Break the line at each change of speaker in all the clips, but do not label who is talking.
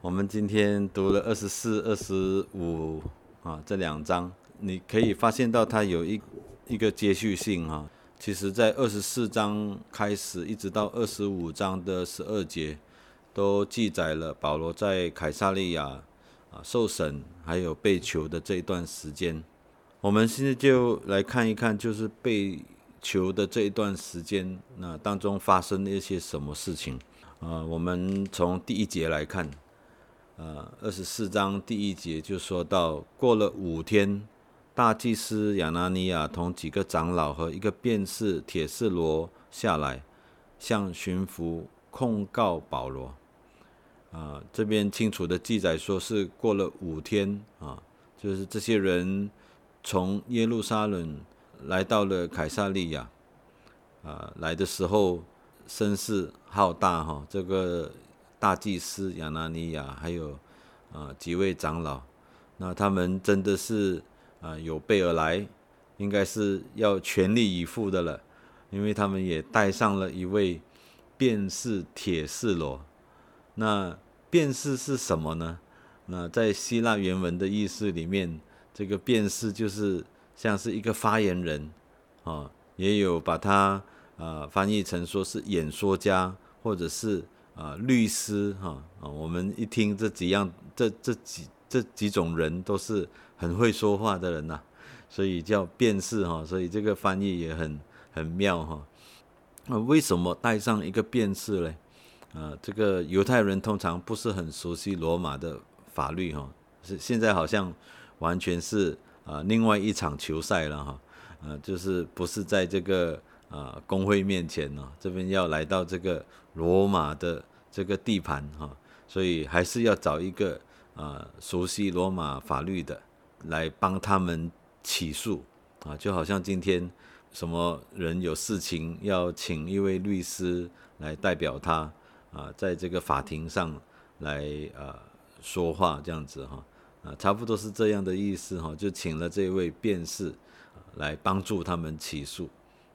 我们今天读了二十四、二十五啊这两章，你可以发现到它有一一个接续性啊。其实，在二十四章开始，一直到二十五章的十二节，都记载了保罗在凯撒利亚啊受审，还有被囚的这一段时间。我们现在就来看一看，就是被囚的这一段时间，那当中发生了一些什么事情啊？我们从第一节来看。呃，二十四章第一节就说到，过了五天，大祭司亚拿尼亚同几个长老和一个便士铁士罗下来，向巡抚控告保罗。啊，这边清楚的记载说是过了五天啊，就是这些人从耶路撒冷来到了凯撒利亚，啊，来的时候声势浩大哈，这个。大祭司亚拿尼亚，还有啊几位长老，那他们真的是啊有备而来，应该是要全力以赴的了，因为他们也带上了一位辩士铁士罗。那辩士是什么呢？那在希腊原文的意思里面，这个辩士就是像是一个发言人啊，也有把它啊翻译成说是演说家，或者是。啊，律师哈啊，我们一听这几样，这这几这几种人都是很会说话的人呐，所以叫辩士哈，所以这个翻译也很很妙哈。那为什么带上一个辩士嘞？啊，这个犹太人通常不是很熟悉罗马的法律哈，是现在好像完全是啊另外一场球赛了哈，啊，就是不是在这个。啊，工会面前呢，这边要来到这个罗马的这个地盘哈，所以还是要找一个啊熟悉罗马法律的来帮他们起诉啊，就好像今天什么人有事情要请一位律师来代表他啊，在这个法庭上来啊说话这样子哈啊，差不多是这样的意思哈，就请了这位辩士来帮助他们起诉。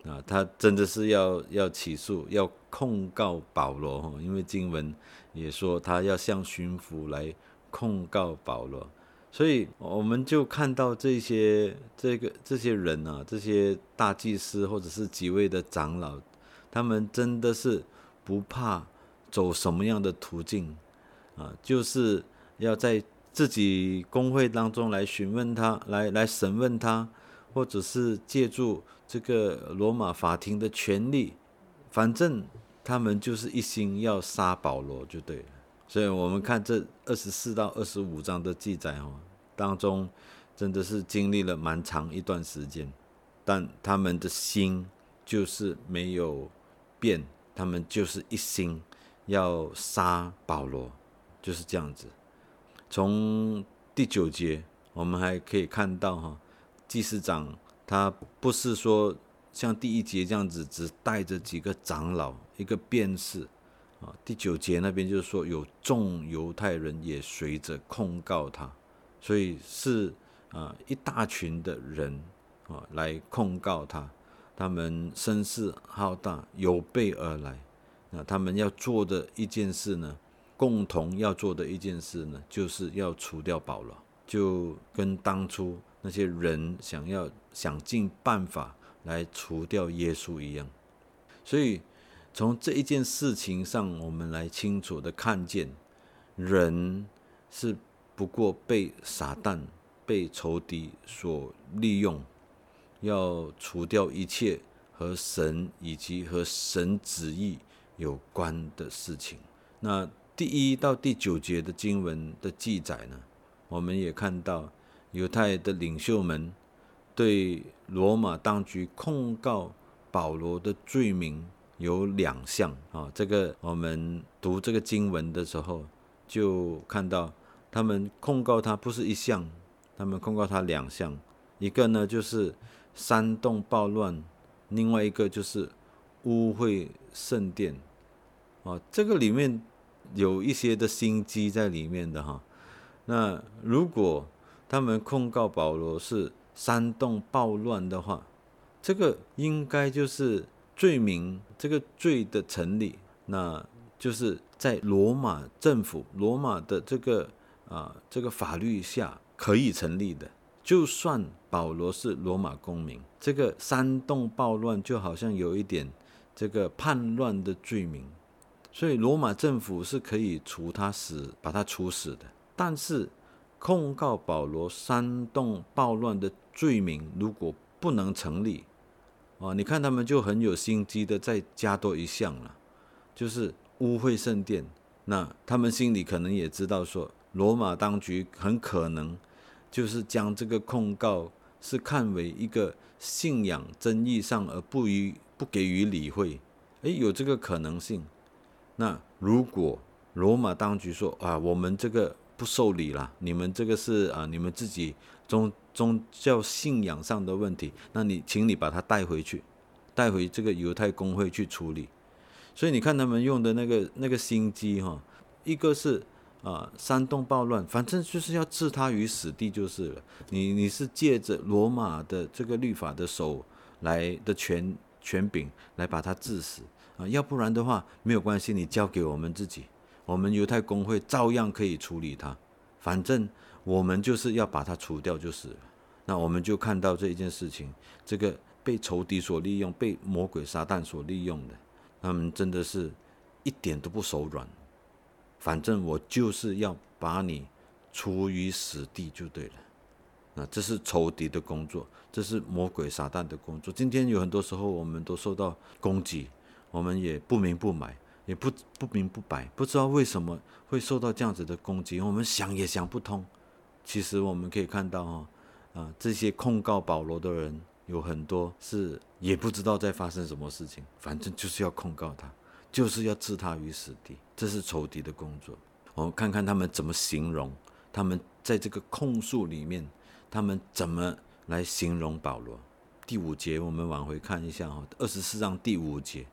啊，他真的是要要起诉，要控告保罗哈，因为经文也说他要向巡抚来控告保罗，所以我们就看到这些这个这些人啊，这些大祭司或者是几位的长老，他们真的是不怕走什么样的途径啊，就是要在自己工会当中来询问他，来来审问他。或者是借助这个罗马法庭的权利，反正他们就是一心要杀保罗就对了。所以我们看这二十四到二十五章的记载哦，当中真的是经历了蛮长一段时间，但他们的心就是没有变，他们就是一心要杀保罗，就是这样子。从第九节我们还可以看到哈。祭司长他不是说像第一节这样子，只带着几个长老一个便士啊。第九节那边就是说有众犹太人也随着控告他，所以是啊一大群的人啊来控告他，他们声势浩大，有备而来。那他们要做的一件事呢，共同要做的一件事呢，就是要除掉保罗，就跟当初。那些人想要想尽办法来除掉耶稣一样，所以从这一件事情上，我们来清楚的看见，人是不过被撒旦、被仇敌所利用，要除掉一切和神以及和神旨意有关的事情。那第一到第九节的经文的记载呢，我们也看到。犹太的领袖们对罗马当局控告保罗的罪名有两项啊，这个我们读这个经文的时候就看到，他们控告他不是一项，他们控告他两项，一个呢就是煽动暴乱，另外一个就是污秽圣殿，哦，这个里面有一些的心机在里面的哈，那如果。他们控告保罗是煽动暴乱的话，这个应该就是罪名，这个罪的成立，那就是在罗马政府、罗马的这个啊这个法律下可以成立的。就算保罗是罗马公民，这个煽动暴乱就好像有一点这个叛乱的罪名，所以罗马政府是可以处他死，把他处死的。但是控告保罗煽动暴乱的罪名如果不能成立，啊，你看他们就很有心机的再加多一项了，就是污秽圣殿。那他们心里可能也知道说，罗马当局很可能。就是将这个控告是看为一个信仰争议上而不予不给予理会，诶，有这个可能性。那如果罗马当局说啊，我们这个不受理了，你们这个是啊，你们自己宗宗教信仰上的问题，那你请你把它带回去，带回这个犹太公会去处理。所以你看他们用的那个那个心机哈，一个是。啊，煽动暴乱，反正就是要置他于死地就是了。你你是借着罗马的这个律法的手来的权权柄来把他致死啊，要不然的话没有关系，你交给我们自己，我们犹太公会照样可以处理他。反正我们就是要把他除掉就是了。那我们就看到这一件事情，这个被仇敌所利用，被魔鬼撒旦所利用的，他们真的是一点都不手软。反正我就是要把你处于死地就对了，那这是仇敌的工作，这是魔鬼撒旦的工作。今天有很多时候我们都受到攻击，我们也不明不白，也不不明不白，不知道为什么会受到这样子的攻击，我们想也想不通。其实我们可以看到哈，啊，这些控告保罗的人有很多是也不知道在发生什么事情，反正就是要控告他。就是要置他于死地，这是仇敌的工作。我们看看他们怎么形容，他们在这个控诉里面，他们怎么来形容保罗。第五节，我们往回看一下哈，二十四章第五节，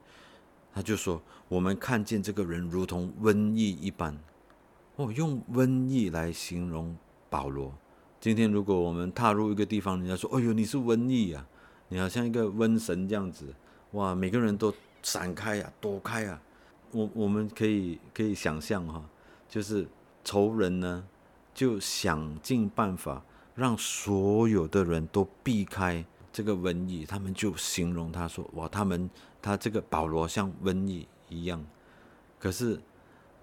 他就说：“我们看见这个人如同瘟疫一般。”哦，用瘟疫来形容保罗。今天如果我们踏入一个地方，人家说：“哎呦，你是瘟疫啊，你好像一个瘟神这样子。”哇，每个人都。闪开呀，躲开呀！我我们可以可以想象哈，就是仇人呢，就想尽办法让所有的人都避开这个瘟疫。他们就形容他说：“哇，他们他这个保罗像瘟疫一样。”可是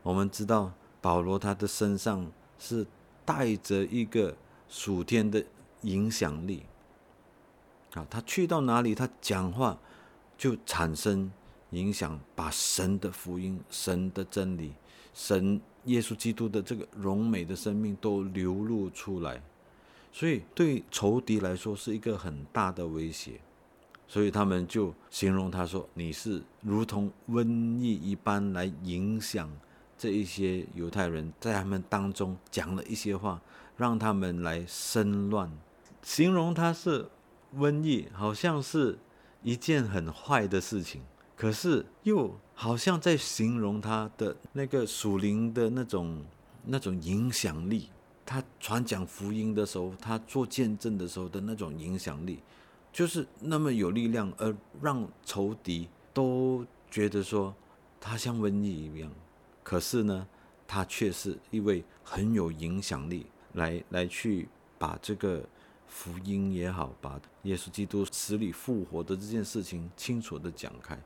我们知道，保罗他的身上是带着一个属天的影响力啊，他去到哪里，他讲话就产生。影响把神的福音、神的真理、神耶稣基督的这个荣美的生命都流露出来，所以对仇敌来说是一个很大的威胁，所以他们就形容他说：“你是如同瘟疫一般来影响这一些犹太人，在他们当中讲了一些话，让他们来生乱。”形容他是瘟疫，好像是一件很坏的事情。可是又好像在形容他的那个属灵的那种那种影响力，他传讲福音的时候，他做见证的时候的那种影响力，就是那么有力量，而让仇敌都觉得说他像瘟疫一样。可是呢，他却是一位很有影响力，来来去把这个福音也好，把耶稣基督死里复活的这件事情清楚的讲开。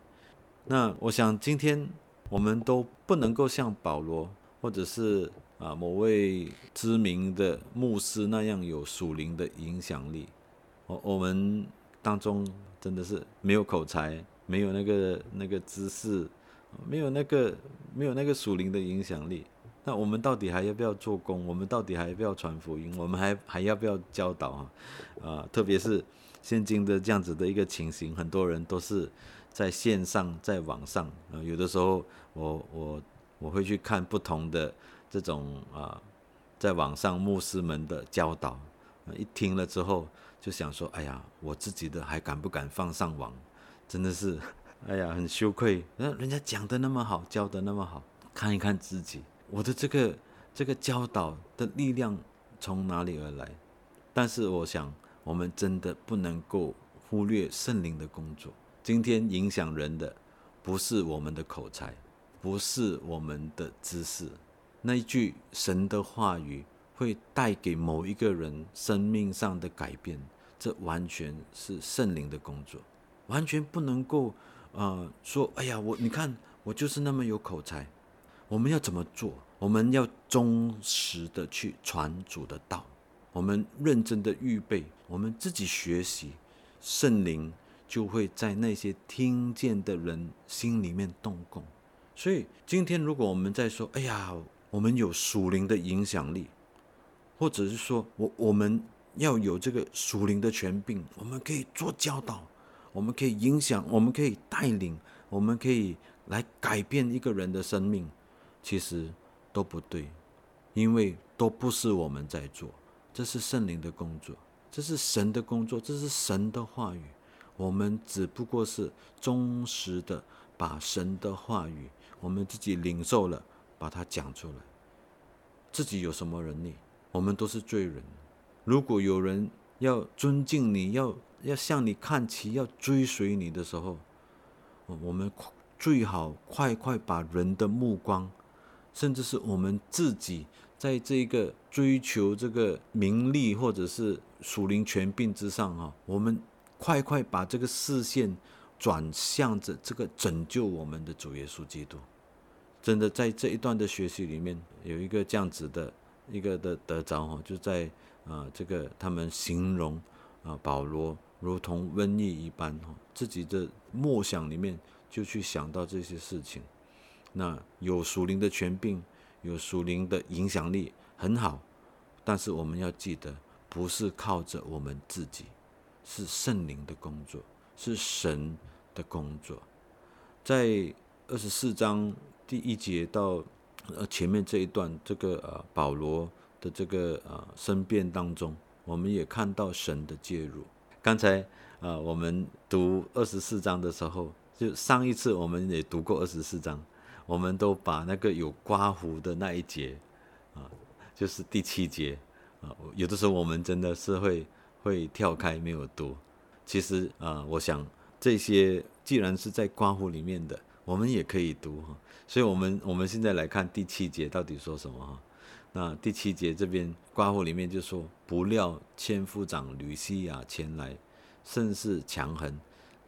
那我想，今天我们都不能够像保罗，或者是啊某位知名的牧师那样有属灵的影响力。我我们当中真的是没有口才，没有那个那个知识，没有那个没有那个属灵的影响力。那我们到底还要不要做工？我们到底还要不要传福音？我们还还要不要教导啊？啊，特别是现今的这样子的一个情形，很多人都是。在线上，在网上，啊，有的时候我我我会去看不同的这种啊，在网上牧师们的教导，一听了之后就想说，哎呀，我自己的还敢不敢放上网？真的是，哎呀，很羞愧。那人家讲的那么好，教的那么好，看一看自己，我的这个这个教导的力量从哪里而来？但是我想，我们真的不能够忽略圣灵的工作。今天影响人的不是我们的口才，不是我们的知识。那一句神的话语会带给某一个人生命上的改变，这完全是圣灵的工作，完全不能够呃说，哎呀，我你看我就是那么有口才。我们要怎么做？我们要忠实的去传主的道，我们认真的预备，我们自己学习，圣灵就会在那些听见的人心里面动工。所以今天如果我们在说，哎呀，我们有属灵的影响力，或者是说我我们要有这个属灵的权柄，我们可以做教导，我们可以影响，我们可以带领，我们可以来改变一个人的生命。其实都不对，因为都不是我们在做，这是圣灵的工作，这是神的工作，这是神的话语。我们只不过是忠实的把神的话语，我们自己领受了，把它讲出来。自己有什么能力？我们都是罪人。如果有人要尊敬你，要要向你看齐，要追随你的时候，我们最好快快把人的目光。甚至是我们自己在这个追求这个名利或者是属灵权柄之上啊，我们快快把这个视线转向着这个拯救我们的主耶稣基督。真的在这一段的学习里面，有一个这样子的一个的得着哈，就在啊这个他们形容啊保罗如同瘟疫一般哈，自己的默想里面就去想到这些事情。那有属灵的权柄，有属灵的影响力，很好。但是我们要记得，不是靠着我们自己，是圣灵的工作，是神的工作。在二十四章第一节到呃前面这一段，这个呃保罗的这个呃申辩当中，我们也看到神的介入。刚才呃我们读二十四章的时候，就上一次我们也读过二十四章。我们都把那个有刮胡的那一节，啊，就是第七节，啊，有的时候我们真的是会会跳开没有读。其实啊，我想这些既然是在刮胡里面的，我们也可以读哈。所以，我们我们现在来看第七节到底说什么哈？那第七节这边刮胡里面就说：不料千夫长吕西亚前来，甚是强横，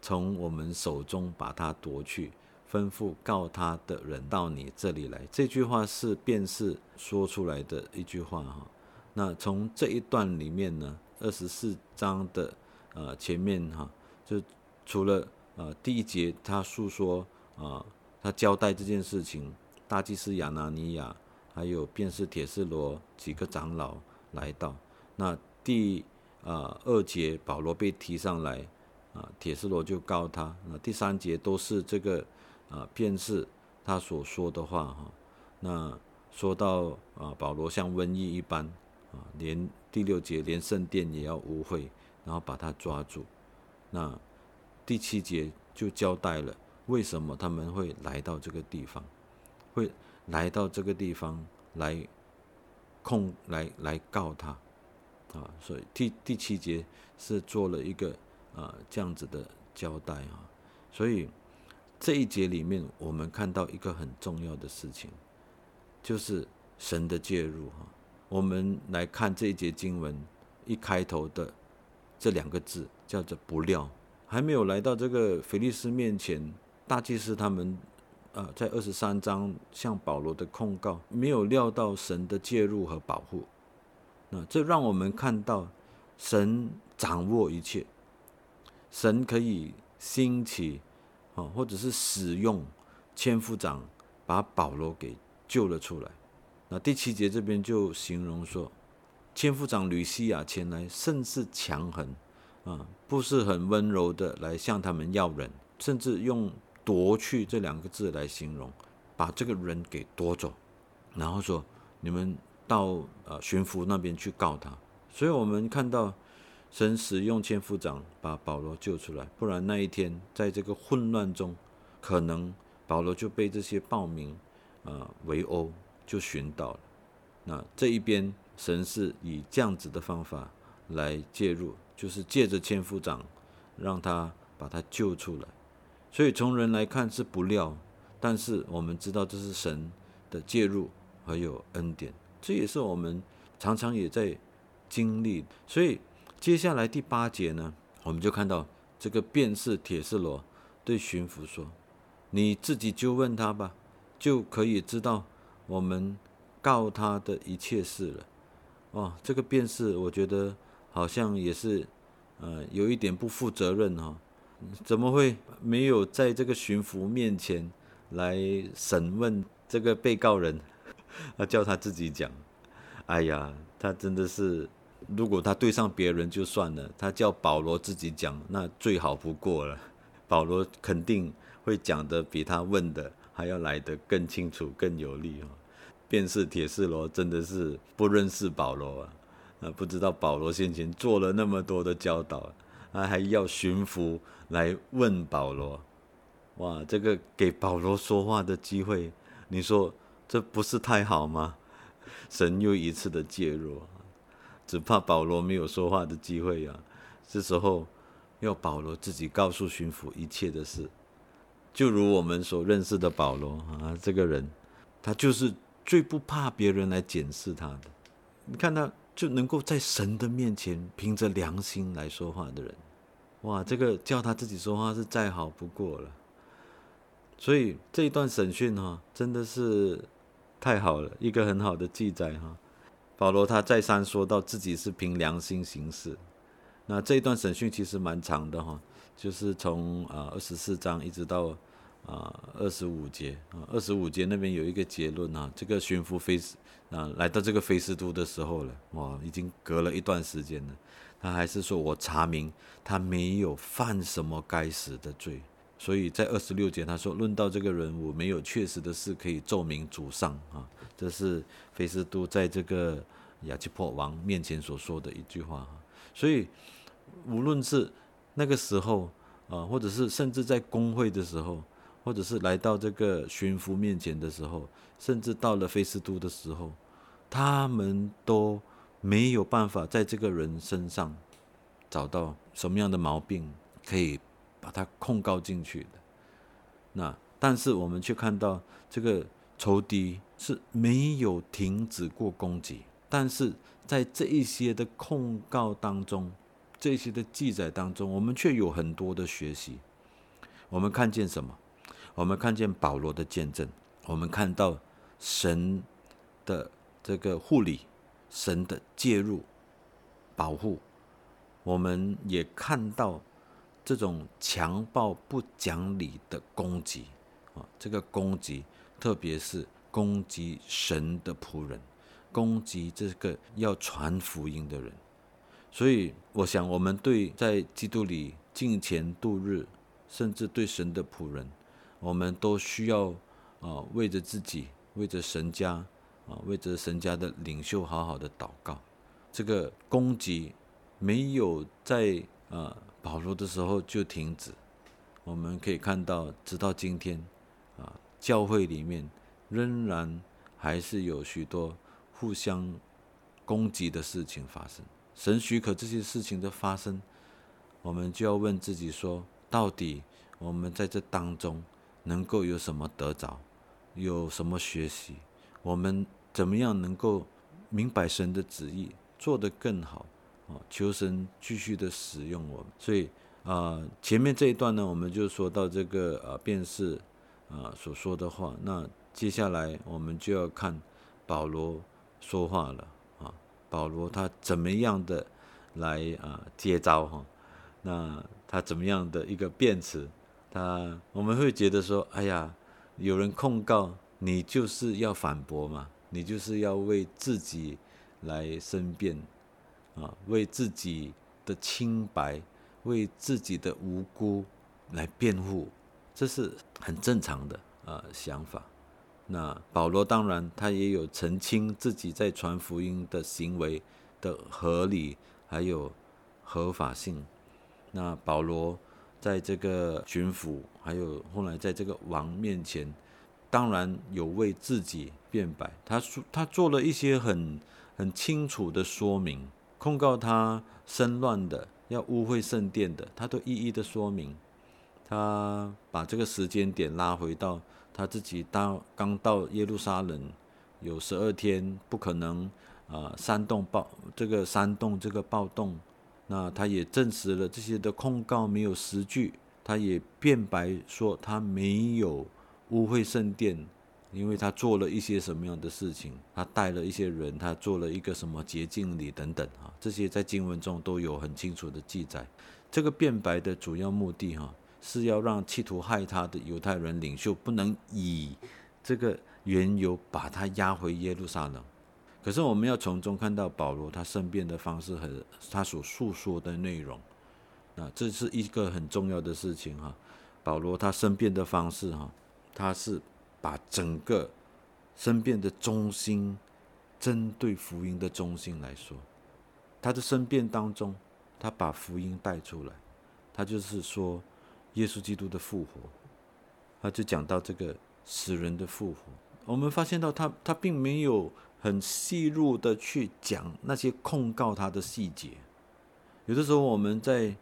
从我们手中把他夺去。吩咐告他的人到你这里来，这句话是便是说出来的一句话哈。那从这一段里面呢，二十四章的呃前面哈，就除了呃第一节他诉说啊，他交代这件事情，大祭司亚拿尼亚还有便是铁丝罗几个长老来到。那第啊二节保罗被提上来啊，铁丝罗就告他。那第三节都是这个。啊，便是他所说的话哈。那说到啊，保罗像瘟疫一般啊，连第六节连圣殿也要污秽，然后把他抓住。那第七节就交代了为什么他们会来到这个地方，会来到这个地方来控来来告他啊。所以第第七节是做了一个啊这样子的交代啊。所以。这一节里面，我们看到一个很重要的事情，就是神的介入哈。我们来看这一节经文一开头的这两个字，叫做“不料”，还没有来到这个腓利斯面前，大祭司他们啊，在二十三章向保罗的控告，没有料到神的介入和保护。那这让我们看到神掌握一切，神可以兴起。哦，或者是使用千夫长把保罗给救了出来。那第七节这边就形容说，千夫长吕西亚前来甚是强横，啊，不是很温柔的来向他们要人，甚至用夺去这两个字来形容，把这个人给夺走，然后说你们到呃巡抚那边去告他。所以我们看到。神使用千夫长把保罗救出来，不然那一天在这个混乱中，可能保罗就被这些暴民啊围殴，就寻到了。那这一边神是以这样子的方法来介入，就是借着千夫长让他把他救出来。所以从人来看是不料，但是我们知道这是神的介入还有恩典，这也是我们常常也在经历。所以接下来第八节呢，我们就看到这个便是铁丝罗对巡抚说：“你自己就问他吧，就可以知道我们告他的一切事了。”哦，这个便是我觉得好像也是呃有一点不负责任哈。怎么会没有在这个巡抚面前来审问这个被告人？他叫他自己讲。哎呀，他真的是，如果他对上别人就算了，他叫保罗自己讲，那最好不过了。保罗肯定会讲的比他问的还要来得更清楚、更有力哦。便是铁士罗真的是不认识保罗啊，啊，不知道保罗先前做了那么多的教导。啊还要巡抚来问保罗，哇，这个给保罗说话的机会，你说这不是太好吗？神又一次的介入，只怕保罗没有说话的机会呀。这时候要保罗自己告诉巡抚一切的事，就如我们所认识的保罗啊，这个人，他就是最不怕别人来检视他的。你看他。就能够在神的面前凭着良心来说话的人，哇，这个叫他自己说话是再好不过了。所以这一段审讯哈，真的是太好了，一个很好的记载哈。保罗他再三说到自己是凭良心行事。那这一段审讯其实蛮长的哈，就是从啊二十四章一直到。啊，二十五节啊，二十五节那边有一个结论啊，这个巡抚菲斯啊来到这个菲斯都的时候了，哇，已经隔了一段时间了，他还是说我查明他没有犯什么该死的罪，所以在二十六节他说论到这个人物没有确实的事可以奏明主上啊，这是菲斯都在这个亚基破王面前所说的一句话，所以无论是那个时候啊，或者是甚至在公会的时候。或者是来到这个巡抚面前的时候，甚至到了菲斯都的时候，他们都没有办法在这个人身上找到什么样的毛病，可以把他控告进去的。那但是我们却看到这个仇敌是没有停止过攻击，但是在这一些的控告当中，这些的记载当中，我们却有很多的学习。我们看见什么？我们看见保罗的见证，我们看到神的这个护理，神的介入、保护，我们也看到这种强暴不讲理的攻击啊，这个攻击，特别是攻击神的仆人，攻击这个要传福音的人。所以，我想，我们对在基督里敬虔度日，甚至对神的仆人。我们都需要啊，为着自己，为着神家啊，为着神家的领袖，好好的祷告。这个攻击没有在啊保罗的时候就停止。我们可以看到，直到今天啊，教会里面仍然还是有许多互相攻击的事情发生。神许可这些事情的发生，我们就要问自己说：到底我们在这当中？能够有什么得着，有什么学习？我们怎么样能够明白神的旨意，做得更好？啊，求神继续的使用我们。所以啊，前面这一段呢，我们就说到这个啊，便是啊所说的话。那接下来我们就要看保罗说话了啊，保罗他怎么样的来啊接招哈？那他怎么样的一个辩词？他我们会觉得说，哎呀，有人控告你，就是要反驳嘛，你就是要为自己来申辩，啊，为自己的清白，为自己的无辜来辩护，这是很正常的啊想法。那保罗当然他也有澄清自己在传福音的行为的合理还有合法性。那保罗。在这个巡抚，还有后来在这个王面前，当然有为自己辩白。他说他做了一些很很清楚的说明，控告他生乱的，要污秽圣殿的，他都一一的说明。他把这个时间点拉回到他自己到刚到耶路撒冷有十二天，不可能啊煽动暴这个煽动这个暴动。那他也证实了这些的控告没有实据，他也辩白说他没有污秽圣殿。因为他做了一些什么样的事情，他带了一些人，他做了一个什么洁净礼等等啊，这些在经文中都有很清楚的记载。这个辩白的主要目的哈，是要让企图害他的犹太人领袖不能以这个缘由把他押回耶路撒冷。可是我们要从中看到保罗他申辩的方式和他所诉说的内容，那这是一个很重要的事情哈。保罗他申辩的方式哈，他是。把整个申辩的中心，针对福音的中心来说，他的申辩当中，他把福音带出来，他就是说耶稣基督的复活，他就讲到这个死人的复活。我们发现到他他并没有很细入的去讲那些控告他的细节，有的时候我们在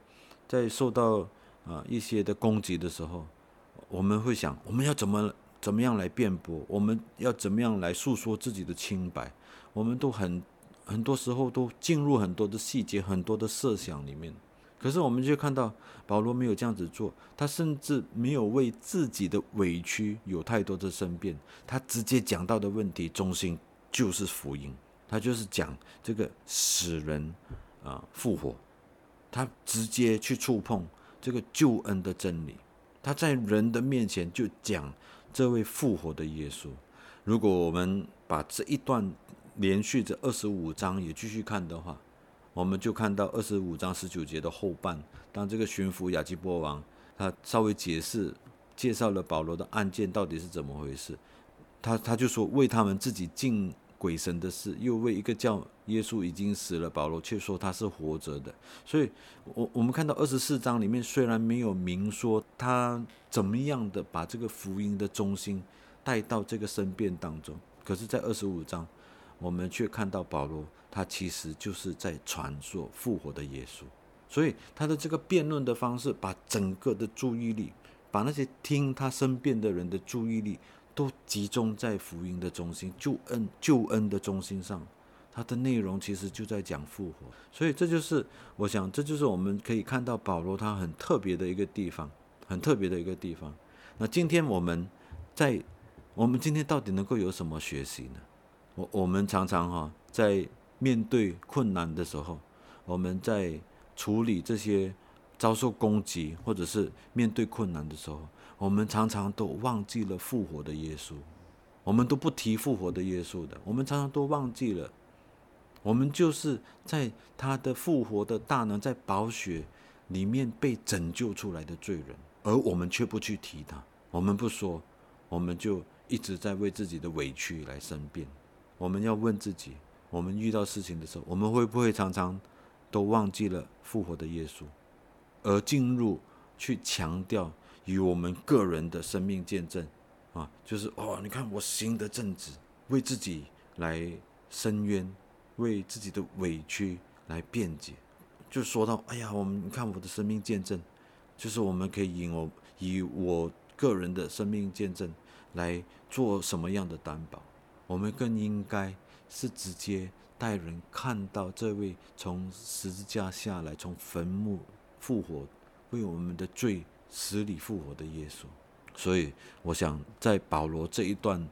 在受到啊一些的攻击的时候，我们会想我们要怎么。怎么样来辩驳？我们要怎么样来诉说自己的清白？我们都很很多时候都进入很多的细节、很多的设想里面。可是我们就看到保罗没有这样子做，他甚至没有为自己的委屈有太多的申辩。他直接讲到的问题中心就是福音，他就是讲这个死人啊复活，他直接去触碰这个救恩的真理。他在人的面前就讲。这位复活的耶稣，如果我们把这一段连续着二十五章也继续看的话，我们就看到二十五章十九节的后半，当这个巡抚亚基波王他稍微解释介绍了保罗的案件到底是怎么回事，他他就说为他们自己敬鬼神的事，又为一个叫耶稣已经死了，保罗却说他是活着的。所以，我我们看到二十四章里面虽然没有明说他怎么样的把这个福音的中心带到这个申辩当中，可是，在二十五章，我们却看到保罗他其实就是在传说复活的耶稣。所以，他的这个辩论的方式，把整个的注意力，把那些听他申辩的人的注意力。都集中在福音的中心、救恩、救恩的中心上，它的内容其实就在讲复活，所以这就是我想，这就是我们可以看到保罗他很特别的一个地方，很特别的一个地方。那今天我们在我们今天到底能够有什么学习呢？我我们常常哈在面对困难的时候，我们在处理这些遭受攻击或者是面对困难的时候。我们常常都忘记了复活的耶稣，我们都不提复活的耶稣的。我们常常都忘记了，我们就是在他的复活的大能，在宝血里面被拯救出来的罪人，而我们却不去提他。我们不说，我们就一直在为自己的委屈来申辩。我们要问自己：我们遇到事情的时候，我们会不会常常都忘记了复活的耶稣，而进入去强调？与我们个人的生命见证，啊，就是哦，你看我行得正直，为自己来伸冤，为自己的委屈来辩解，就说到，哎呀，我们看我的生命见证，就是我们可以以我以我个人的生命见证来做什么样的担保？我们更应该是直接带人看到这位从十字架下来，从坟墓复活，为我们的罪。死里复活的耶稣，所以我想在保罗这一段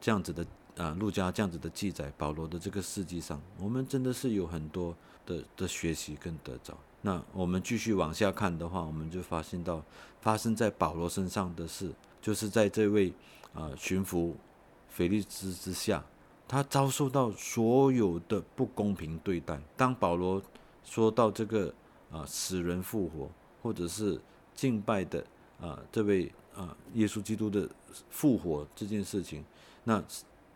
这样子的啊，路家这样子的记载，保罗的这个事迹上，我们真的是有很多的的学习跟得着。那我们继续往下看的话，我们就发现到发生在保罗身上的事，就是在这位啊巡抚腓力斯之下，他遭受到所有的不公平对待。当保罗说到这个啊死人复活，或者是敬拜的啊，这位啊，耶稣基督的复活这件事情，那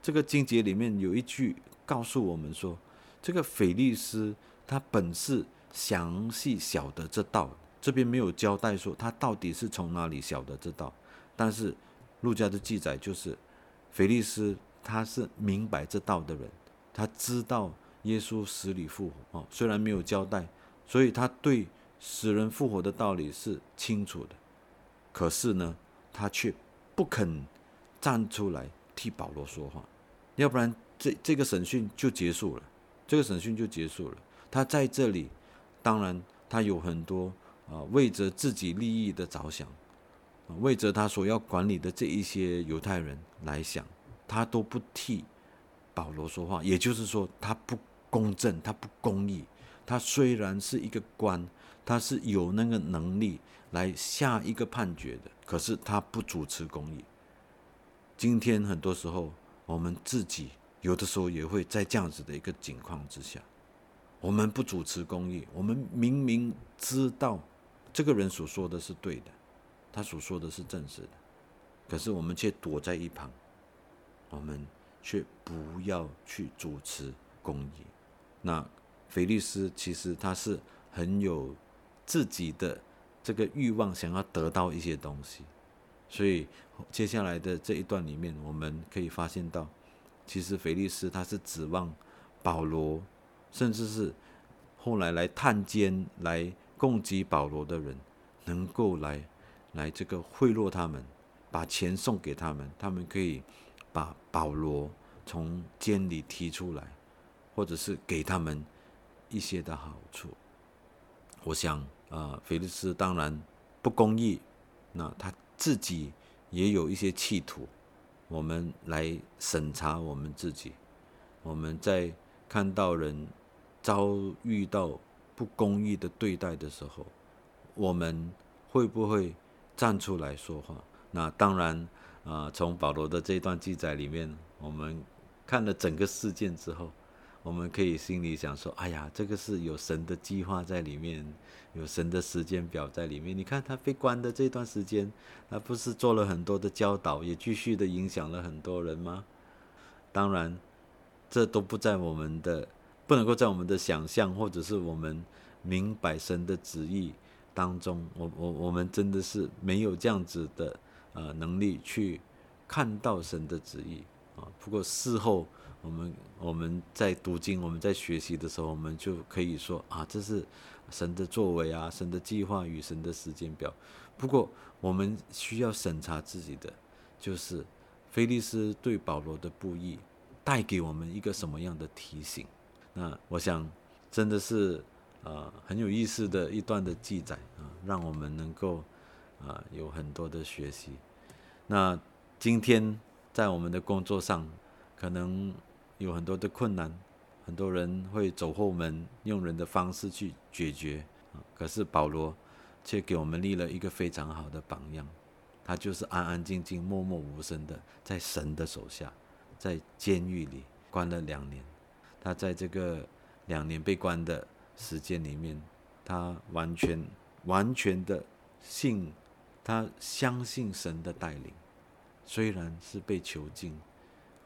这个经节里面有一句告诉我们说，这个腓力斯他本是详细晓得这道，这边没有交代说他到底是从哪里晓得这道，但是路加的记载就是腓力斯他是明白这道的人，他知道耶稣死里复活哦，虽然没有交代，所以他对。死人复活的道理是清楚的，可是呢，他却不肯站出来替保罗说话，要不然这这个审讯就结束了，这个审讯就结束了。他在这里，当然他有很多啊为着自己利益的着想，为着他所要管理的这一些犹太人来想，他都不替保罗说话，也就是说他不公正，他不公义。他虽然是一个官，他是有那个能力来下一个判决的，可是他不主持公义。今天很多时候，我们自己有的时候也会在这样子的一个境况之下，我们不主持公义，我们明明知道这个人所说的是对的，他所说的是正实的，可是我们却躲在一旁，我们却不要去主持公义。那菲利斯其实他是很有自己的这个欲望，想要得到一些东西。所以接下来的这一段里面，我们可以发现到，其实腓力斯他是指望保罗，甚至是后来来探监、来攻击保罗的人，能够来来这个贿赂他们，把钱送给他们，他们可以把保罗从监里提出来，或者是给他们一些的好处。我想啊，腓力斯当然不公义，那他。自己也有一些企图，我们来审查我们自己。我们在看到人遭遇到不公义的对待的时候，我们会不会站出来说话？那当然，啊，从保罗的这段记载里面，我们看了整个事件之后。我们可以心里想说：“哎呀，这个是有神的计划在里面，有神的时间表在里面。你看他被关的这段时间，他不是做了很多的教导，也继续的影响了很多人吗？当然，这都不在我们的，不能够在我们的想象或者是我们明白神的旨意当中。我我我们真的是没有这样子的呃能力去看到神的旨意啊。不过事后。我们我们在读经，我们在学习的时候，我们就可以说啊，这是神的作为啊，神的计划与神的时间表。不过，我们需要审查自己的，就是菲利斯对保罗的不义带给我们一个什么样的提醒？那我想，真的是啊很有意思的一段的记载啊，让我们能够啊有很多的学习。那今天在我们的工作上，可能。有很多的困难，很多人会走后门，用人的方式去解决。可是保罗却给我们立了一个非常好的榜样，他就是安安静静、默默无声的，在神的手下，在监狱里关了两年。他在这个两年被关的时间里面，他完全、完全的信，他相信神的带领，虽然是被囚禁。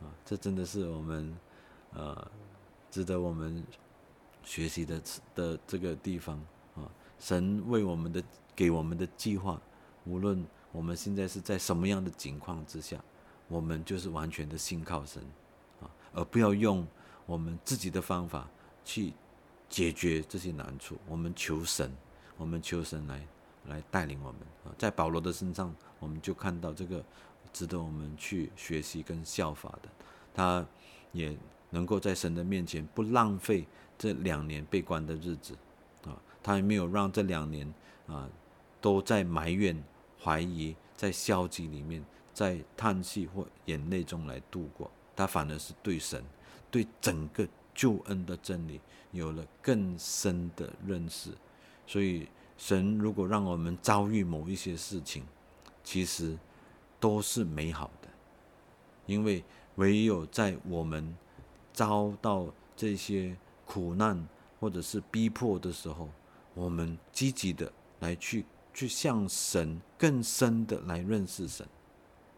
啊，这真的是我们，呃，值得我们学习的的这个地方啊。神为我们的给我们的计划，无论我们现在是在什么样的情况之下，我们就是完全的信靠神啊，而不要用我们自己的方法去解决这些难处。我们求神，我们求神来来带领我们啊。在保罗的身上，我们就看到这个。值得我们去学习跟效法的，他也能够在神的面前不浪费这两年被关的日子啊，他也没有让这两年啊都在埋怨、怀疑、在消极里面、在叹气或眼泪中来度过，他反而是对神、对整个救恩的真理有了更深的认识。所以，神如果让我们遭遇某一些事情，其实。都是美好的，因为唯有在我们遭到这些苦难或者是逼迫的时候，我们积极的来去去向神更深的来认识神，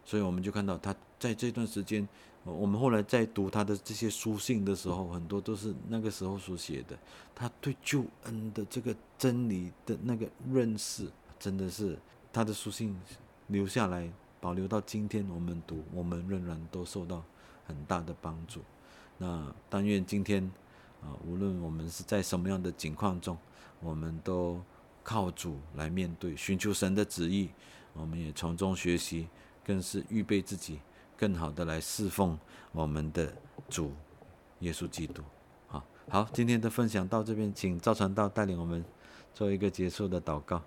所以我们就看到他在这段时间，我们后来在读他的这些书信的时候，很多都是那个时候所写的，他对救恩的这个真理的那个认识，真的是他的书信留下来。保留到今天，我们读，我们仍然都受到很大的帮助。那但愿今天啊，无论我们是在什么样的境况中，我们都靠主来面对，寻求神的旨意。我们也从中学习，更是预备自己，更好的来侍奉我们的主耶稣基督。好，好，今天的分享到这边，请赵传道带领我们做一个结束的祷告。